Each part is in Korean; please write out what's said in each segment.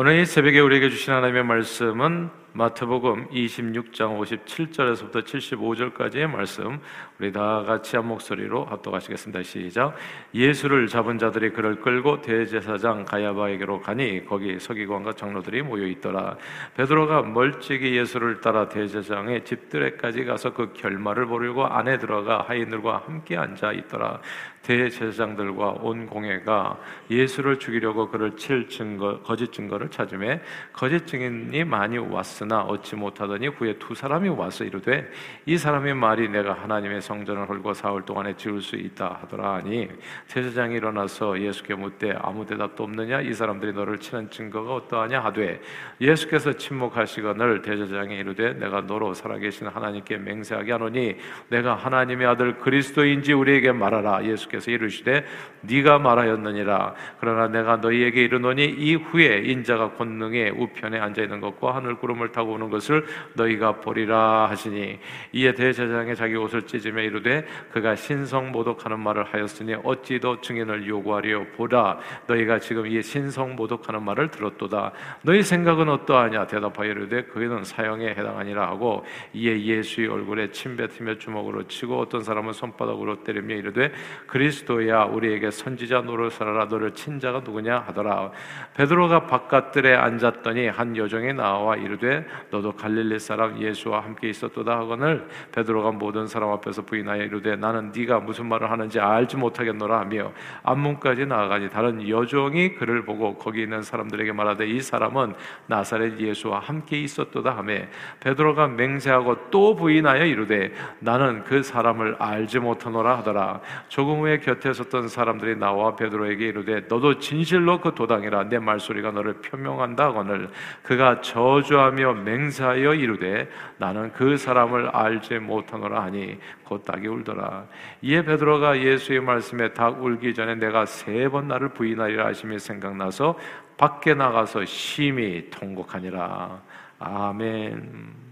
오늘 이 새벽에 우리에게 주신 하나님의 말씀은 마태복음 26장 57절에서부터 75절까지의 말씀 우리 다 같이 한 목소리로 합독하시겠습니다. 시작. 예수를 잡은 자들이 그를 끌고 대제사장 가야바에게로 가니 거기 서기관과 장로들이 모여 있더라. 베드로가 멀찍이 예수를 따라 대제사장의 집들에까지 가서 그 결말을 보려고 안에 들어가 하인들과 함께 앉아 있더라. 대제사장들과 온 공회가 예수를 죽이려고 그를 칠 증거 거짓 증거를 찾음에 거짓 증인이 많이 왔으나 얻지 못하더니 후에 두 사람이 와서 이르되 이 사람의 말이 내가 하나님의 성전을 헐고 사흘 동안에 지을 수 있다 하더라 하니 제사장이 일어나서 예수께 묻되 아무 대답도 없느냐? 이 사람들이 너를 치는 증거가 어떠하냐? 하되 예수께서 침묵하시거늘 대제사장이 이르되 내가 너로 살아계신 하나님께 맹세하게 하노니 내가 하나님의 아들 그리스도인지 우리에게 말하라. 예수께서 이르시되 네가 말하였느니라. 그러나 내가 너희에게 이르노니 이후에 인자가 권능의 우편에 앉아 있는 것과 하늘 구름을 타고 오는 것을 너희가 보리라 하시니 이에 대제사장이 자기 옷을 찢으며 이르되 그가 신성 모독하는 말을 하였으니 어찌 더 증인을 요구하려 보라. 너희가 지금 이 신성 모독하는 말을 들었도다. 너희 생각은 어떠하냐? 대답하여 이르되 그는 사형에 해당하니라 하고 이에 예수의 얼굴에 침 뱉으며 주먹으로 치고 어떤 사람은 손바닥으로 때리며 이르되 그리스도야 우리에게 선지자 노릇하라. 너를 친 자가 누구냐? 하더라. 베드로가 바깥들에 앉았더니 한 여종이 나와 이르되 너도 갈릴리 사람 예수와 함께 있었도다 하거늘 베드로가 모든 사람 앞에서 부인하여 이르되 나는 네가 무슨 말을 하는지 알지 못하겠노라 하며 앞문까지 나아가니 다른 여종이 그를 보고 거기 있는 사람들에게 말하되 이 사람은 나사렛 예수와 함께 있었도다 하며 베드로가 맹세하고 또 부인하여 이르되 나는 그 사람을 알지 못하노라 하더라. 조금 후에 곁에 섰던 사람들이 나와 베드로에게 이르되 너도 진실로 그 도당이라 내 말소리가 너를 표명한다 하거늘 그가 저주하며 맹세하여 이르되 나는 그 사람을 알지 못하노라 하니 곧 닭이 울더라. 이에 베드로가 예수의 말씀에 닭 울기 전에 내가 세 번 나를 부인하리라 하심이 생각나서 밖에 나가서 심히 통곡하니라. 아멘.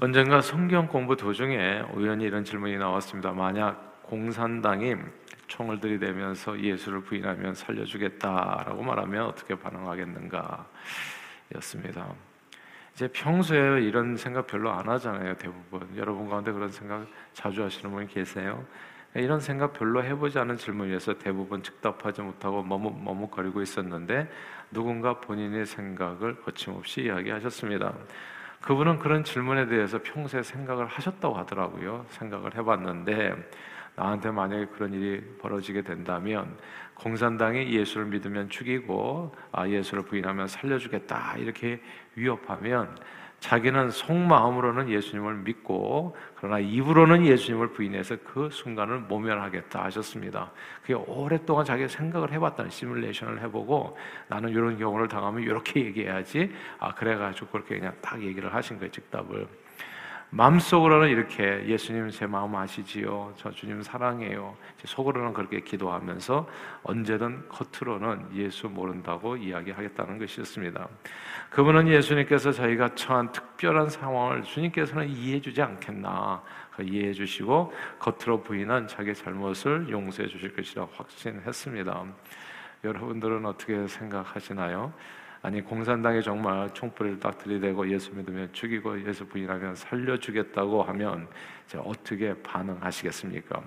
언젠가 성경 공부 도중에 우연히 이런 질문이 나왔습니다. 만약 공산당이 총을 들이대면서 예수를 부인하면 살려주겠다라고 말하면 어떻게 반응하겠는가? 였습니다. 이제 평소에 이런 생각 별로 안 하잖아요, 대부분. 여러분 가운데 그런 생각 자주 하시는 분이 계세요? 이런 생각 별로 해보지 않은 질문에서 대부분 즉답하지 못하고 머뭇, 머뭇거리고 있었는데 누군가 본인의 생각을 거침없이 이야기하셨습니다. 그분은 그런 질문에 대해서 평소에 생각을 하셨다고 하더라고요. 생각을 해봤는데 나한테 만약에 그런 일이 벌어지게 된다면 공산당이 예수를 믿으면 죽이고 아, 예수를 부인하면 살려주겠다 이렇게 위협하면 자기는 속마음으로는 예수님을 믿고 그러나 입으로는 예수님을 부인해서 그 순간을 모면하겠다 하셨습니다. 그게 오랫동안 자기가 생각을 해봤다는 시뮬레이션을 해보고 나는 이런 경우를 당하면 이렇게 얘기해야지 아 그래가지고 그렇게 그냥 딱 얘기를 하신 거예요 즉답을. 마음속으로는 이렇게 예수님 제 마음 아시지요. 저 주님 사랑해요. 속으로는 그렇게 기도하면서 언제든 겉으로는 예수 모른다고 이야기하겠다는 것이었습니다. 그분은 예수님께서 저희가 처한 특별한 상황을 주님께서는 이해해 주지 않겠나. 이해해 주시고 겉으로 부인한 자기 잘못을 용서해 주실 것이라 확신했습니다. 여러분들은 어떻게 생각하시나요? 아니 공산당이 정말 총불을 딱 들이대고 예수 믿으면 죽이고 예수 부인하면 살려주겠다고 하면 어떻게 반응하시겠습니까?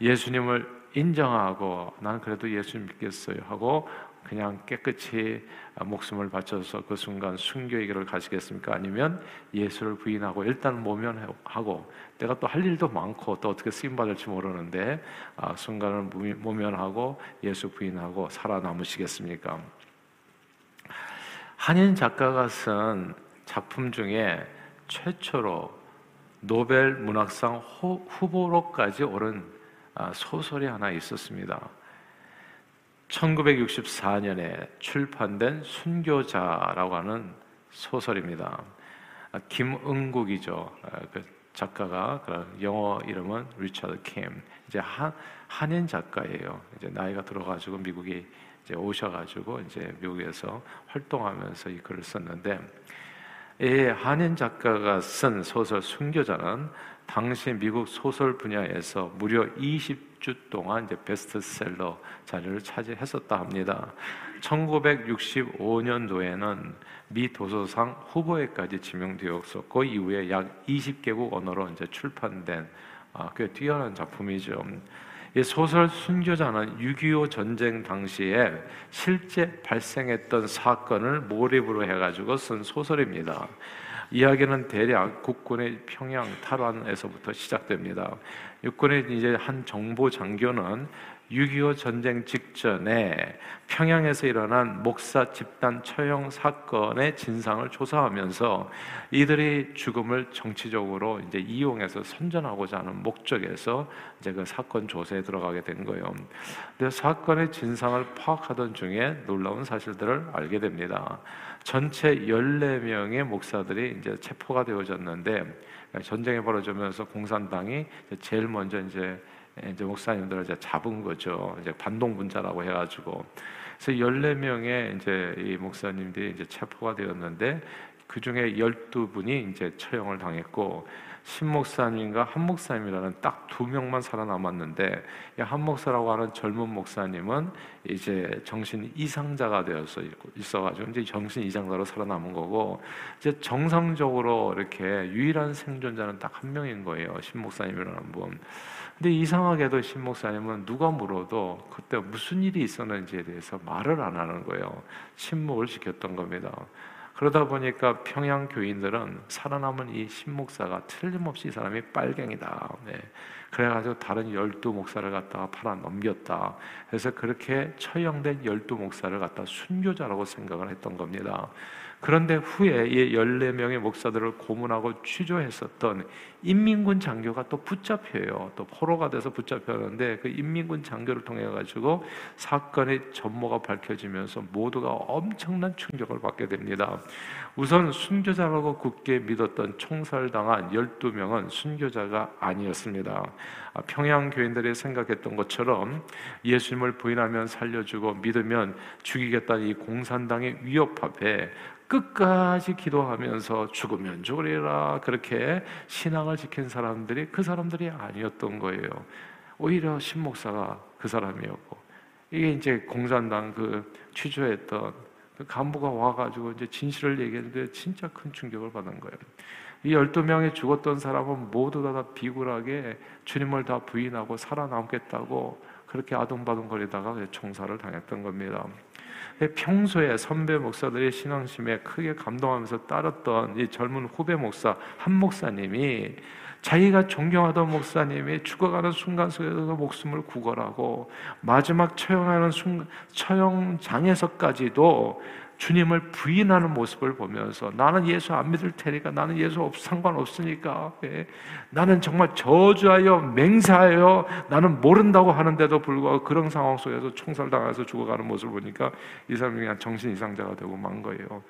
예수님을 인정하고 나는 그래도 예수 믿겠어요 하고 그냥 깨끗이 목숨을 바쳐서 그 순간 순교의 길을 가시겠습니까? 아니면 예수를 부인하고 일단 모면하고 내가 또 할 일도 많고 또 어떻게 쓰임 받을지 모르는데 아, 순간을 모면하고 예수 부인하고 살아남으시겠습니까? 한인 작가가 쓴 작품 중에 최초로 노벨 문학상 후보로까지 오른 아, 소설이 하나 있었습니다. 1964년에 출판된 순교자라고 하는 소설입니다. 아, 김응국이죠. 아, 그 작가가 영어 이름은 리처드 캠. 이제 한, 한인 작가예요. 이제 나이가 들어가지고 미국에 이제 오셔가지고 이제 미국에서 활동하면서 이 글을 썼는데 이 한인 작가가 쓴 소설 순교자는 당시 미국 소설 분야에서 무려 20 10주 동안 이제 베스트셀러 자리를 차지했었다 합니다. 1965년도에는 미 도서상 후보에까지 지명되었었고 이후에 약 20개국 언어로 이제 출판된 아, 꽤 뛰어난 작품이죠. 이 소설 순교자는 6.25 전쟁 당시에 실제 발생했던 사건을 모립으로 해가지고 쓴 소설입니다. 이야기는 대략 국군의 평양 탈환에서부터 시작됩니다. 육군의 이제 한 정보 장교는 6.25 전쟁 직전에 평양에서 일어난 목사 집단 처형 사건의 진상을 조사하면서 이들의 죽음을 정치적으로 이제 이용해서 선전하고자 하는 목적에서 이제 그 사건 조사에 들어가게 된 거예요. 근데 사건의 진상을 파악하던 중에 놀라운 사실들을 알게 됩니다. 전체 14명의 목사들이 이제 체포가 되어졌는데 전쟁이 벌어지면서 공산당이 제일 먼저 이제 이제 목사님들을 이제 잡은 거죠. 이제 반동 분자라고 해가지고 그래서 14명의 이제 이 목사님들이 이제 체포가 되었는데 그 중에 12분이 이제 처형을 당했고 신 목사님과 한 목사님이라는 딱 두 명만 살아남았는데 한 목사라고 하는 젊은 목사님은 이제 정신 이상자가 되어서 있어가지고 이제 정신 이상자로 살아남은 거고 이제 정상적으로 이렇게 유일한 생존자는 딱 한 명인 거예요. 신 목사님이라는 분. 근데 이상하게도 신 목사님은 누가 물어도 그때 무슨 일이 있었는지에 대해서 말을 안 하는 거예요. 침묵을 지켰던 겁니다. 그러다 보니까 평양 교인들은 살아남은 이 신 목사가 틀림없이 이 사람이 빨갱이다. 네. 그래가지고 다른 열두 목사를 갖다가 팔아 넘겼다. 그래서 그렇게 처형된 열두 목사를 갖다 순교자라고 생각을 했던 겁니다. 그런데 후에 이 14명의 목사들을 고문하고 취조했었던 인민군 장교가 또 붙잡혀요. 또 포로가 돼서 붙잡혔는데 그 인민군 장교를 통해 가지고 사건의 전모가 밝혀지면서 모두가 엄청난 충격을 받게 됩니다. 우선 순교자라고 굳게 믿었던 총살당한 12명은 순교자가 아니었습니다. 아, 평양 교인들이 생각했던 것처럼 예수님을 부인하면 살려주고 믿으면 죽이겠다는 이 공산당의 위협 앞에 끝까지 기도하면서 죽으면 죽으리라 그렇게 신앙을 지킨 사람들이 그 사람들이 아니었던 거예요. 오히려 신목사가 그 사람이었고 이게 이제 공산당 그 취조했던 그 간부가 와가지고 이제 진실을 얘기했는데 진짜 큰 충격을 받은 거예요. 이 12명이 죽었던 사람은 모두 다 비굴하게 주님을 다 부인하고 살아남겠다고 그렇게 아동바동거리다가 총살을 당했던 겁니다. 평소에 선배 목사들의 신앙심에 크게 감동하면서 따랐던 이 젊은 후배 목사 한 목사님이 자기가 존경하던 목사님이 죽어가는 순간 속에서 목숨을 구걸하고 마지막 처형하는 순간 처형장에서까지도 주님을 부인하는 모습을 보면서 나는 예수 안 믿을 테니까 나는 예수 없, 상관없으니까 예. 나는 정말 저주하여 맹세하여 나는 모른다고 하는데도 불구하고 그런 상황 속에서 총살당해서 죽어가는 모습을 보니까 이 사람이 그냥 정신 이상자가 되고 만 거예요.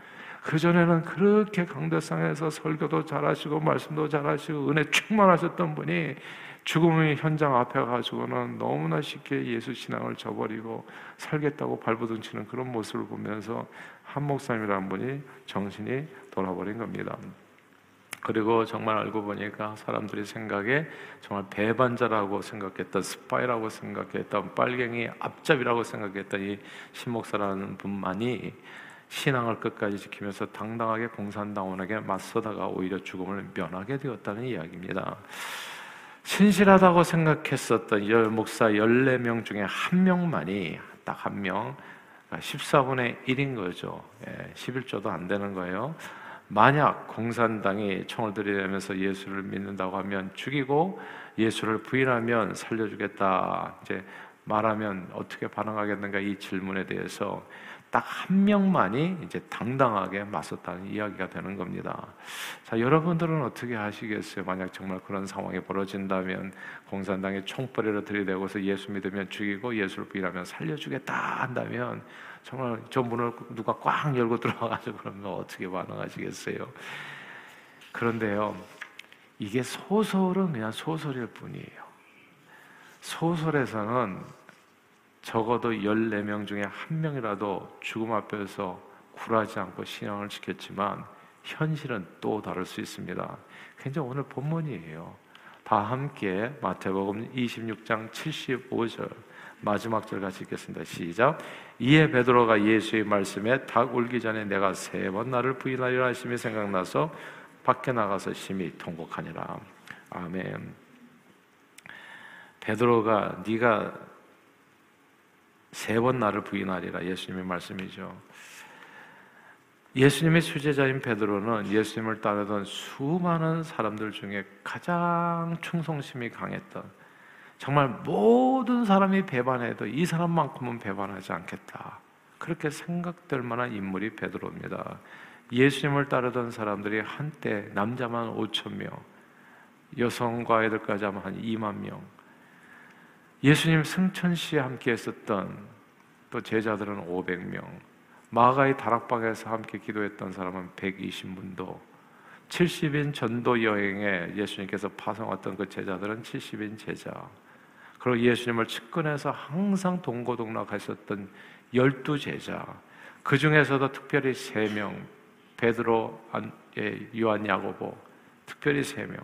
그 전에는 그렇게 강대상에서 설교도 잘하시고 말씀도 잘하시고 은혜 충만하셨던 분이 죽음의 현장 앞에 가지고는 너무나 쉽게 예수 신앙을 저버리고 살겠다고 발버둥치는 그런 모습을 보면서 한 목사님이라는 분이 정신이 돌아버린 겁니다. 그리고 정말 알고 보니까 사람들이 생각에 정말 배반자라고 생각했던 스파이라고 생각했던 빨갱이 앞잡이라고 생각했던 이 신목사라는 분만이 신앙을 끝까지 지키면서 당당하게 공산당원에게 맞서다가 오히려 죽음을 면하게 되었다는 이야기입니다. 신실하다고 생각했었던 열 목사 14명 중에 한 명만이 딱 한 명, 14분의 1인 거죠. 예, 11조도 안 되는 거예요. 만약 공산당이 총을 들이대면서 예수를 믿는다고 하면 죽이고 예수를 부인하면 살려주겠다. 이제 말하면 어떻게 반응하겠는가 이 질문에 대해서 딱 한 명만이 이제 당당하게 맞섰다는 이야기가 되는 겁니다. 자, 여러분들은 어떻게 하시겠어요? 만약 정말 그런 상황이 벌어진다면 공산당이 총벌이로 들이대고서 예수 믿으면 죽이고 예수를 부인하면 살려주겠다 한다면 정말 저 문을 누가 꽉 열고 들어가가지고 그러면 어떻게 반응하시겠어요? 그런데요, 이게 소설은 그냥 소설일 뿐이에요. 소설에서는 적어도 14명 중에 한 명이라도 죽음 앞에서 굴하지 않고 신앙을 지켰지만 현실은 또 다를 수 있습니다. 굉장히 오늘 본문이에요. 다 함께 마태복음 26장 75절 마지막 절 같이 읽겠습니다. 시작. 이에 베드로가 예수의 말씀에 닭 울기 전에 내가 세 번 나를 부인하리라 하심이 생각나서 밖에 나가서 심히 통곡하니라. 아멘. 베드로가 네가 세 번 나를 부인하리라 예수님의 말씀이죠. 예수님의 수제자인 베드로는 예수님을 따르던 수많은 사람들 중에 가장 충성심이 강했던 정말 모든 사람이 배반해도 이 사람만큼은 배반하지 않겠다. 그렇게 생각될 만한 인물이 베드로입니다. 예수님을 따르던 사람들이 한때 남자만 5천 명, 여성과 아이들까지 하면 한 2만 명. 예수님 승천시에 함께 했었던 또 제자들은 500명. 마가의 다락방에서 함께 기도했던 사람은 120문도. 70인 전도 여행에 예수님께서 파송했던 그 제자들은 70인 제자. 그리고 예수님을 측근해서 항상 동고동락하셨던 열두 제자. 그 중에서도 특별히 세 명, 베드로, 예, 요한, 야고보, 특별히 세 명.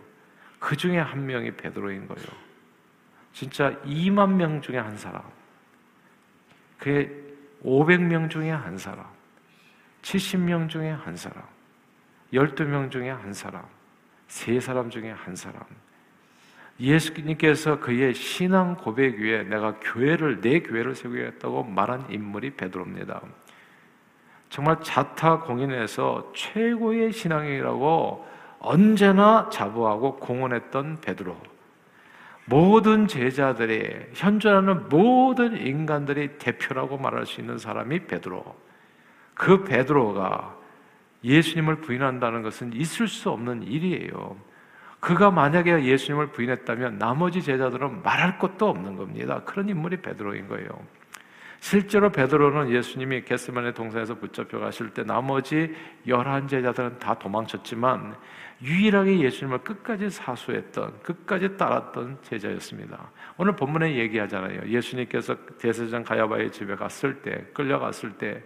그 중에 한 명이 베드로인 거예요. 진짜 2만 명 중에 한 사람. 그게 500명 중에 한 사람. 70명 중에 한 사람. 12명 중에 한 사람. 세 사람 중에 한 사람. 예수님께서 그의 신앙 고백 위에 내가 교회를 내 교회를 세우겠다고 말한 인물이 베드로입니다. 정말 자타 공인에서 최고의 신앙이라고 언제나 자부하고 공언했던 베드로. 모든 제자들이 현존하는 모든 인간들이 대표라고 말할 수 있는 사람이 베드로. 그 베드로가 예수님을 부인한다는 것은 있을 수 없는 일이에요. 그가 만약에 예수님을 부인했다면 나머지 제자들은 말할 것도 없는 겁니다. 그런 인물이 베드로인 거예요. 실제로 베드로는 예수님이 게스만의 동산에서 붙잡혀 가실 때 나머지 열한 제자들은 다 도망쳤지만 유일하게 예수님을 끝까지 사수했던 끝까지 따랐던 제자였습니다. 오늘 본문에 얘기하잖아요. 예수님께서 대세장 가야바의 집에 갔을 때 끌려갔을 때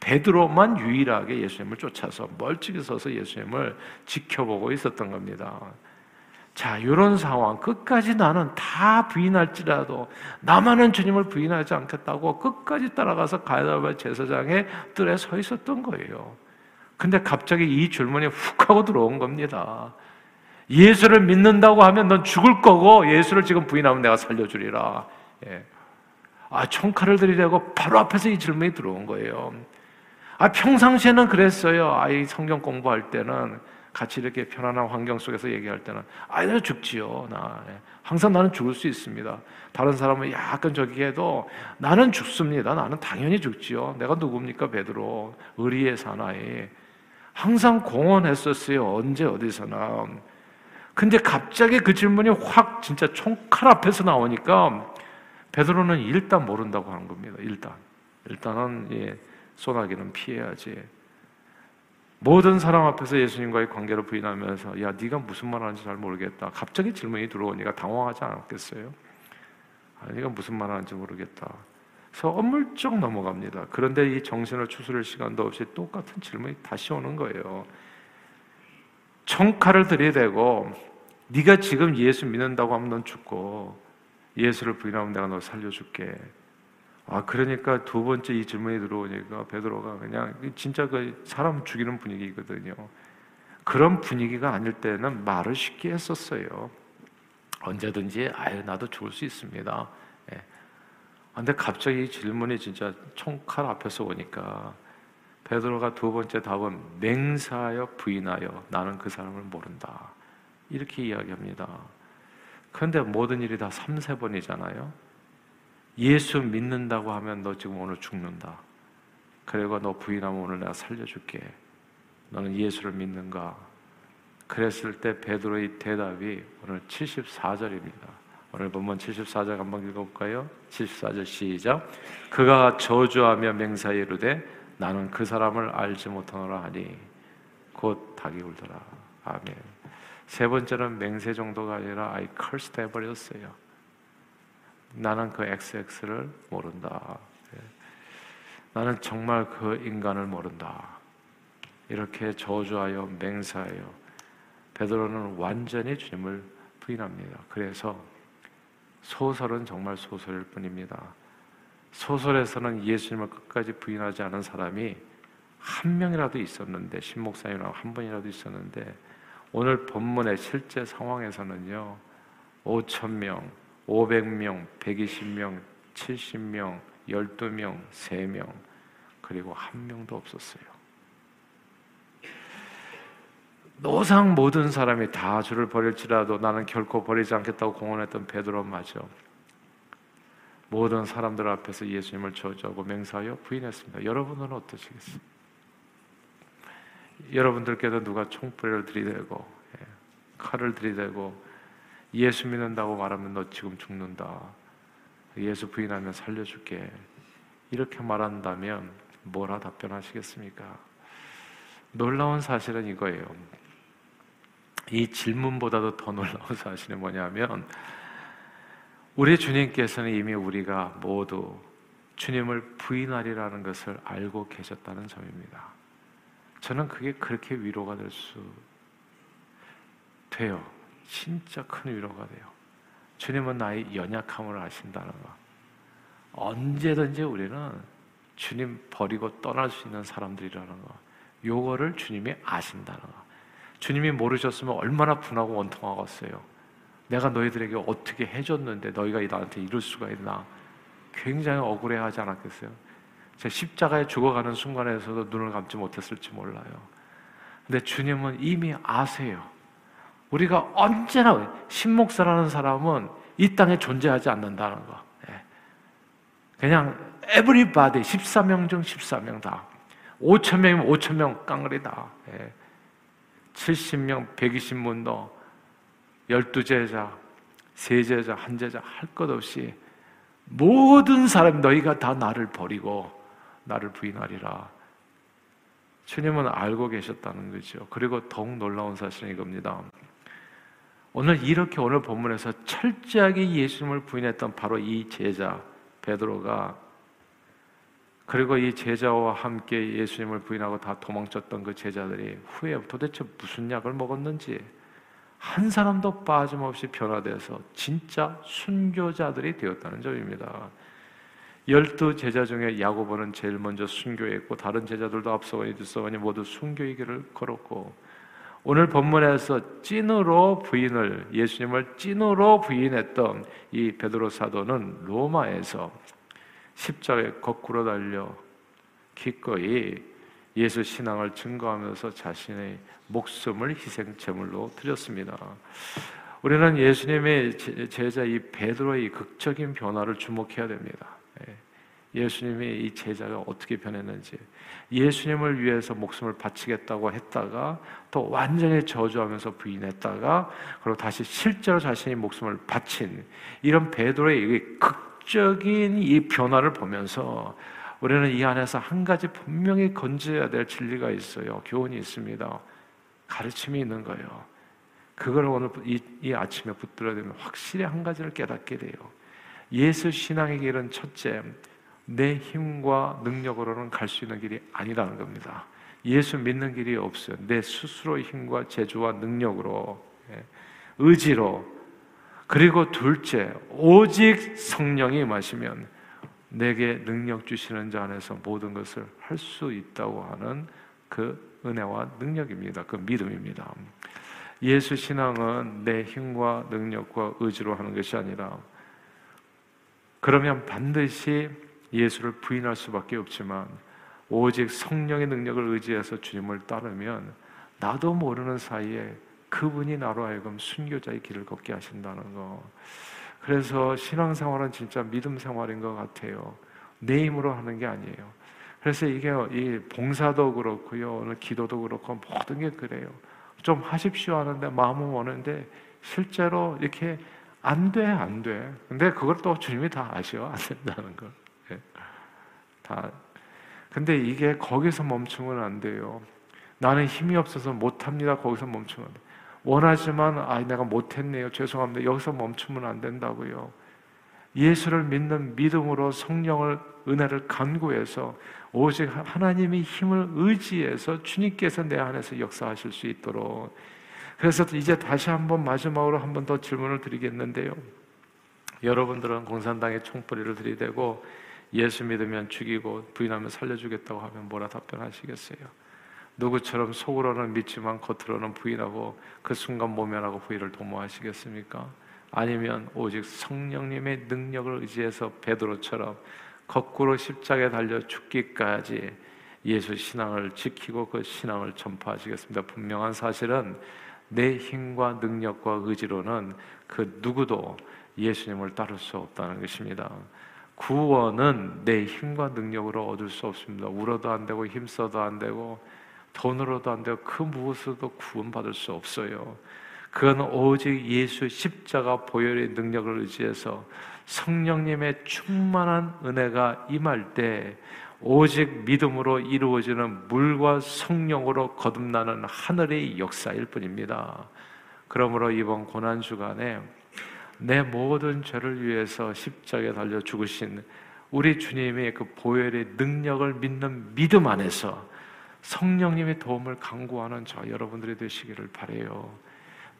베드로만 유일하게 예수님을 쫓아서 멀찍이 서서 예수님을 지켜보고 있었던 겁니다. 자, 이런 상황 끝까지 나는 다 부인할지라도 나만은 주님을 부인하지 않겠다고 끝까지 따라가서 가야바 제사장의 뜰에 서 있었던 거예요. 근데 갑자기 이 질문이 훅 하고 들어온 겁니다. 예수를 믿는다고 하면 넌 죽을 거고 예수를 지금 부인하면 내가 살려주리라. 예. 아, 총칼을 들이대고 바로 앞에서 이 질문이 들어온 거예요. 아, 평상시에는 그랬어요. 아이 성경 공부할 때는 같이 이렇게 편안한 환경 속에서 얘기할 때는 아이 나 죽지요. 나 예. 항상 나는 죽을 수 있습니다. 다른 사람은 약간 저기 해도 나는 죽습니다. 나는 당연히 죽지요. 내가 누굽니까 베드로 의리의 사나이. 항상 공언했었어요. 언제 어디서나. 근데 갑자기 그 질문이 확 진짜 총칼 앞에서 나오니까 베드로는 일단 모른다고 하는 겁니다. 일단 일단은 예, 소나기는 피해야지. 모든 사람 앞에서 예수님과의 관계를 부인하면서 야 네가 무슨 말 하는지 잘 모르겠다. 갑자기 질문이 들어오니까 당황하지 않았겠어요? 아, 네가 무슨 말 하는지 모르겠다. 그래서 어물쩍 넘어갑니다. 그런데 이 정신을 추스릴 시간도 없이 똑같은 질문이 다시 오는 거예요. 청칼을 들이대고 네가 지금 예수 믿는다고 하면 넌 죽고 예수를 부인하면 내가 너 살려줄게. 아 그러니까 두 번째 이 질문이 들어오니까 베드로가 그냥 진짜 그 사람 죽이는 분위기거든요. 그런 분위기가 아닐 때는 말을 쉽게 했었어요. 언제든지 아유 나도 죽을 수 있습니다. 예. 근데 갑자기 이 질문이 진짜 총칼 앞에서 오니까 베드로가 두 번째 답은 맹사하여 부인하여 나는 그 사람을 모른다. 이렇게 이야기합니다. 그런데 모든 일이 다 3, 세 번이잖아요. 예수 믿는다고 하면 너 지금 오늘 죽는다. 그리고 너 부인하면 오늘 내가 살려줄게. 너는 예수를 믿는가? 그랬을 때 베드로의 대답이 오늘 74절입니다. 오늘 본문 74절 한번 읽어볼까요? 74절 시작. 그가 저주하며 맹사에 이르되 나는 그 사람을 알지 못하노라 하니 곧 닭이 울더라. 아멘. 세 번째는 맹세 정도가 아니라 I cursed 해버렸어요. 나는 그 XX를 모른다. 예. 나는 정말 그 인간을 모른다. 이렇게 저주하여 맹세하여 베드로는 완전히 주님을 부인합니다. 그래서 소설은 정말 소설일 뿐입니다. 소설에서는 예수님을 끝까지 부인하지 않은 사람이 한 명이라도 있었는데 신목사님이랑 한 분이라도 있었는데 오늘 본문의 실제 상황에서는요 5천 명, 500명, 120명, 70명, 12명, 3명 그리고 한 명도 없었어요. 노상 모든 사람이 다 주를 버릴지라도 나는 결코 버리지 않겠다고 공언했던 베드로 맞아. 모든 사람들 앞에서 예수님을 저주하고 맹세하여 부인했습니다. 여러분은 어떠시겠어요? 여러분들께도 누가 총불을 들이대고 예, 칼을 들이대고 예수 믿는다고 말하면 너 지금 죽는다. 예수 부인하면 살려줄게. 이렇게 말한다면 뭐라 답변하시겠습니까? 놀라운 사실은 이거예요. 이 질문보다도 더 놀라운 사실은 뭐냐면 우리 주님께서는 이미 우리가 모두 주님을 부인하리라는 것을 알고 계셨다는 점입니다. 저는 그게 그렇게 위로가 될 수 돼요. 진짜 큰 위로가 돼요. 주님은 나의 연약함을 아신다는 거. 언제든지 우리는 주님 버리고 떠날 수 있는 사람들이라는 거. 요거를 주님이 아신다는 거. 주님이 모르셨으면 얼마나 분하고 원통하겠어요. 내가 너희들에게 어떻게 해줬는데 너희가 나한테 이럴 수가 있나? 굉장히 억울해하지 않았겠어요? 제 십자가에 죽어가는 순간에서도 눈을 감지 못했을지 몰라요. 근데 주님은 이미 아세요. 우리가 언제나 신목사라는 사람은 이 땅에 존재하지 않는다는 거. 예. 그냥 everybody 14명 중 14명 다. 5천 명이면 5천 명 깡그리다. 70명, 120문도, 12제자, 세제자, 한제자 할 것 없이 모든 사람 너희가 다 나를 버리고 나를 부인하리라. 주님은 알고 계셨다는 거죠. 그리고 더욱 놀라운 사실은 이겁니다. 오늘 이렇게 오늘 본문에서 철저하게 예수님을 부인했던 바로 이 제자 베드로가 그리고 이 제자와 함께 예수님을 부인하고 다 도망쳤던 그 제자들이 후에 도대체 무슨 약을 먹었는지 한 사람도 빠짐없이 변화돼서 진짜 순교자들이 되었다는 점입니다. 열두 제자 중에 야고보는 제일 먼저 순교했고 다른 제자들도 앞서거니 뒤서거니 모두 순교의 길을 걸었고 오늘 본문에서 찐으로 부인을 예수님을 찐으로 부인했던 이 베드로 사도는 로마에서 십자가에 거꾸로 달려 기꺼이 예수 신앙을 증거하면서 자신의 목숨을 희생 제물로 드렸습니다. 우리는 예수님의 제자 이 베드로의 극적인 변화를 주목해야 됩니다. 예. 예수님이 이 제자가 어떻게 변했는지 예수님을 위해서 목숨을 바치겠다고 했다가 또 완전히 저주하면서 부인했다가 그리고 다시 실제로 자신의 목숨을 바친 이런 베드로의 극 적인 이 변화를 보면서 우리는 이 안에서 한 가지 분명히 건져야 될 진리가 있어요. 교훈이 있습니다. 가르침이 있는 거예요. 그걸 오늘 이, 이 아침에 붙들어야 되면 확실히 한 가지를 깨닫게 돼요. 예수 신앙의 길은 첫째, 내 힘과 능력으로는 갈 수 있는 길이 아니라는 겁니다. 예수 믿는 길이 없어요. 내 스스로의 힘과 재주와 능력으로, 예, 의지로. 그리고 둘째, 오직 성령이 마시면 내게 능력 주시는 자 안에서 모든 것을 할 수 있다고 하는 그 은혜와 능력입니다. 그 믿음입니다. 예수 신앙은 내 힘과 능력과 의지로 하는 것이 아니라 그러면 반드시 예수를 부인할 수밖에 없지만 오직 성령의 능력을 의지해서 주님을 따르면 나도 모르는 사이에 그분이 나로 하여금 순교자의 길을 걷게 하신다는 거. 그래서 신앙생활은 진짜 믿음 생활인 것 같아요. 내 힘으로 하는 게 아니에요. 그래서 이게 이 봉사도 그렇고요, 오늘 기도도 그렇고 모든 게 그래요. 좀 하십시오 하는데 마음은 오는데 실제로 이렇게 안 돼, 안 돼. 근데 그걸 또 주님이 다 아셔. 안 된다는 걸. 다. 근데 이게 거기서 멈추면 안 돼요. 나는 힘이 없어서 못합니다. 거기서 멈추면 안 돼. 원하지만 아 내가 못했네요. 죄송합니다. 여기서 멈추면 안 된다고요. 예수를 믿는 믿음으로 성령을 은혜를 간구해서 오직 하나님의 힘을 의지해서 주님께서 내 안에서 역사하실 수 있도록 그래서 이제 다시 한번 마지막으로 한 번 더 질문을 드리겠는데요. 여러분들은 공산당에 총뿌리를 들이대고 예수 믿으면 죽이고 부인하면 살려주겠다고 하면 뭐라 답변하시겠어요? 누구처럼 속으로는 믿지만 겉으로는 부인하고 그 순간 모면하고 후회를 도모하시겠습니까? 아니면 오직 성령님의 능력을 의지해서 베드로처럼 거꾸로 십자가에 달려 죽기까지 예수 신앙을 지키고 그 신앙을 전파하시겠습니다. 분명한 사실은 내 힘과 능력과 의지로는 그 누구도 예수님을 따를 수 없다는 것입니다. 구원은 내 힘과 능력으로 얻을 수 없습니다. 울어도 안 되고 힘써도 안 되고 돈으로도 안 되고 그 무엇으로도 구원받을 수 없어요. 그건 오직 예수 십자가 보혈의 능력을 의지해서 성령님의 충만한 은혜가 임할 때 오직 믿음으로 이루어지는 물과 성령으로 거듭나는 하늘의 역사일 뿐입니다. 그러므로 이번 고난 주간에 내 모든 죄를 위해서 십자가에 달려 죽으신 우리 주님의 그 보혈의 능력을 믿는 믿음 안에서 성령님의 도움을 강구하는 저 여러분들이 되시기를 바래요.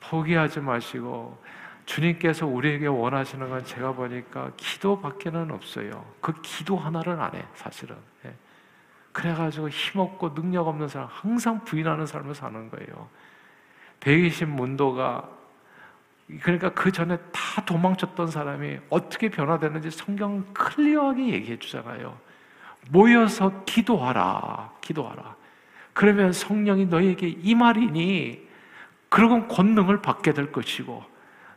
포기하지 마시고 주님께서 우리에게 원하시는 건 제가 보니까 기도밖에는 없어요. 그 기도 하나를 안 해, 사실은. 예. 그래가지고 힘없고 능력 없는 사람, 항상 부인하는 삶을 사는 거예요. 120 문도가, 그러니까 그 전에 다 도망쳤던 사람이 어떻게 변화되는지 성경 클리어하게 얘기해 주잖아요. 모여서 기도하라, 기도하라. 그러면 성령이 너에게 이 말이니, 그러고 권능을 받게 될 것이고,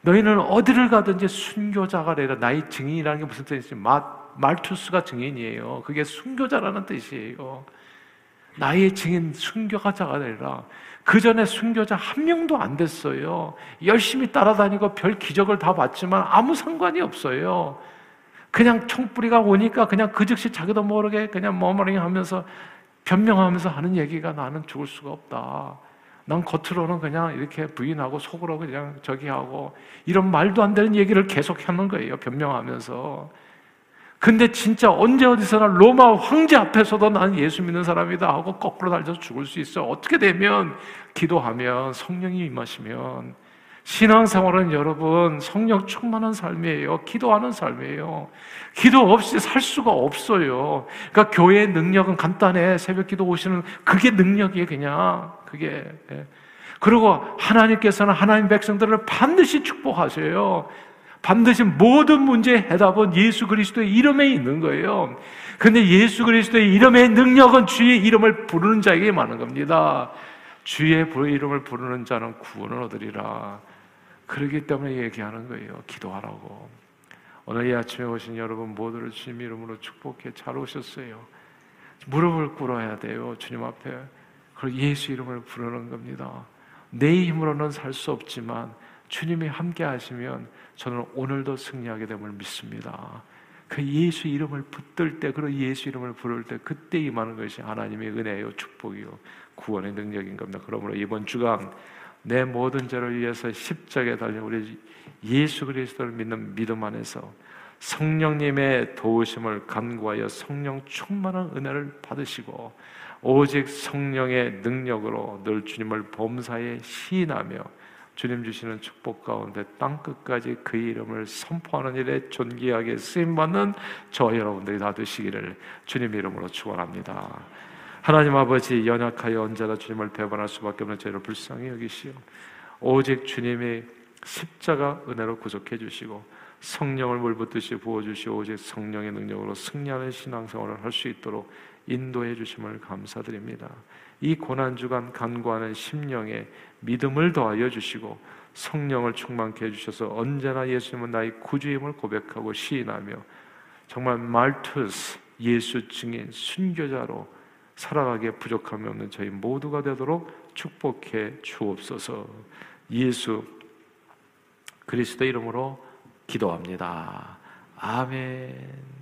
너희는 어디를 가든지 순교자가 되라. 나의 증인이라는 게 무슨 뜻이지? 마, 말투스가 증인이에요. 그게 순교자라는 뜻이에요. 나의 증인 순교자가 되라. 그 전에 순교자 한 명도 안 됐어요. 열심히 따라다니고 별 기적을 다 봤지만 아무 상관이 없어요. 그냥 총뿌리가 오니까 그냥 그 즉시 자기도 모르게 그냥 머머링 하면서 변명하면서 하는 얘기가 나는 죽을 수가 없다. 난 겉으로는 그냥 이렇게 부인하고 속으로 그냥 저기 하고 이런 말도 안 되는 얘기를 계속 하는 거예요. 변명하면서. 근데 진짜 언제 어디서나 로마 황제 앞에서도 나는 예수 믿는 사람이다 하고 거꾸로 달려서 죽을 수 있어. 어떻게 되면 기도하면 성령이 임하시면 신앙생활은 여러분 성령 충만한 삶이에요. 기도하는 삶이에요. 기도 없이 살 수가 없어요. 그러니까 교회의 능력은 간단해. 새벽 기도 오시는 그게 능력이에요, 그냥. 그게. 예. 그리고 하나님께서는 하나님 백성들을 반드시 축복하세요. 반드시 모든 문제의 해답은 예수 그리스도의 이름에 있는 거예요. 근데 예수 그리스도의 이름의 능력은 주의 이름을 부르는 자에게 많은 겁니다. 주의 이름을 부르는 자는 구원을 얻으리라. 그러기 때문에 얘기하는 거예요. 기도하라고. 오늘 이 아침에 오신 여러분 모두를 주님 이름으로 축복해 잘 오셨어요. 무릎을 꿇어야 돼요. 주님 앞에. 그리고 예수 이름을 부르는 겁니다. 내 힘으로는 살 수 없지만 주님이 함께 하시면 저는 오늘도 승리하게 됨을 믿습니다. 그 예수 이름을 붙들 때, 그리고 예수 이름을 부를 때, 그때 임하는 것이 하나님의 은혜요, 축복이요, 구원의 능력인 겁니다. 그러므로 이번 주간 내 모든 죄를 위해서 십자가에 달려 우리 예수 그리스도를 믿는 믿음 안에서 성령님의 도우심을 간구하여 성령 충만한 은혜를 받으시고 오직 성령의 능력으로 늘 주님을 범사에 시인하며 주님 주시는 축복 가운데 땅 끝까지 그 이름을 선포하는 일에 존귀하게 쓰임 받는 저 여러분들이 다 되시기를 주님 이름으로 축원합니다. 하나님 아버지 연약하여 언제나 주님을 배반할 수밖에 없는 저희를 불쌍히 여기시오. 오직 주님의 십자가 은혜로 구속해 주시고 성령을 물붓듯이 부어 주시오. 오직 성령의 능력으로 승리하는 신앙생활을 할 수 있도록 인도해 주심을 감사드립니다. 이 고난 주간 간구하는 심령에 믿음을 더하여 주시고 성령을 충만케 해 주셔서 언제나 예수님은 나의 구주임을 고백하고 시인하며 정말 말투스 예수 증인 순교자로 살아가기에 부족함이 없는 저희 모두가 되도록 축복해 주옵소서. 예수 그리스도 이름으로 기도합니다. 아멘.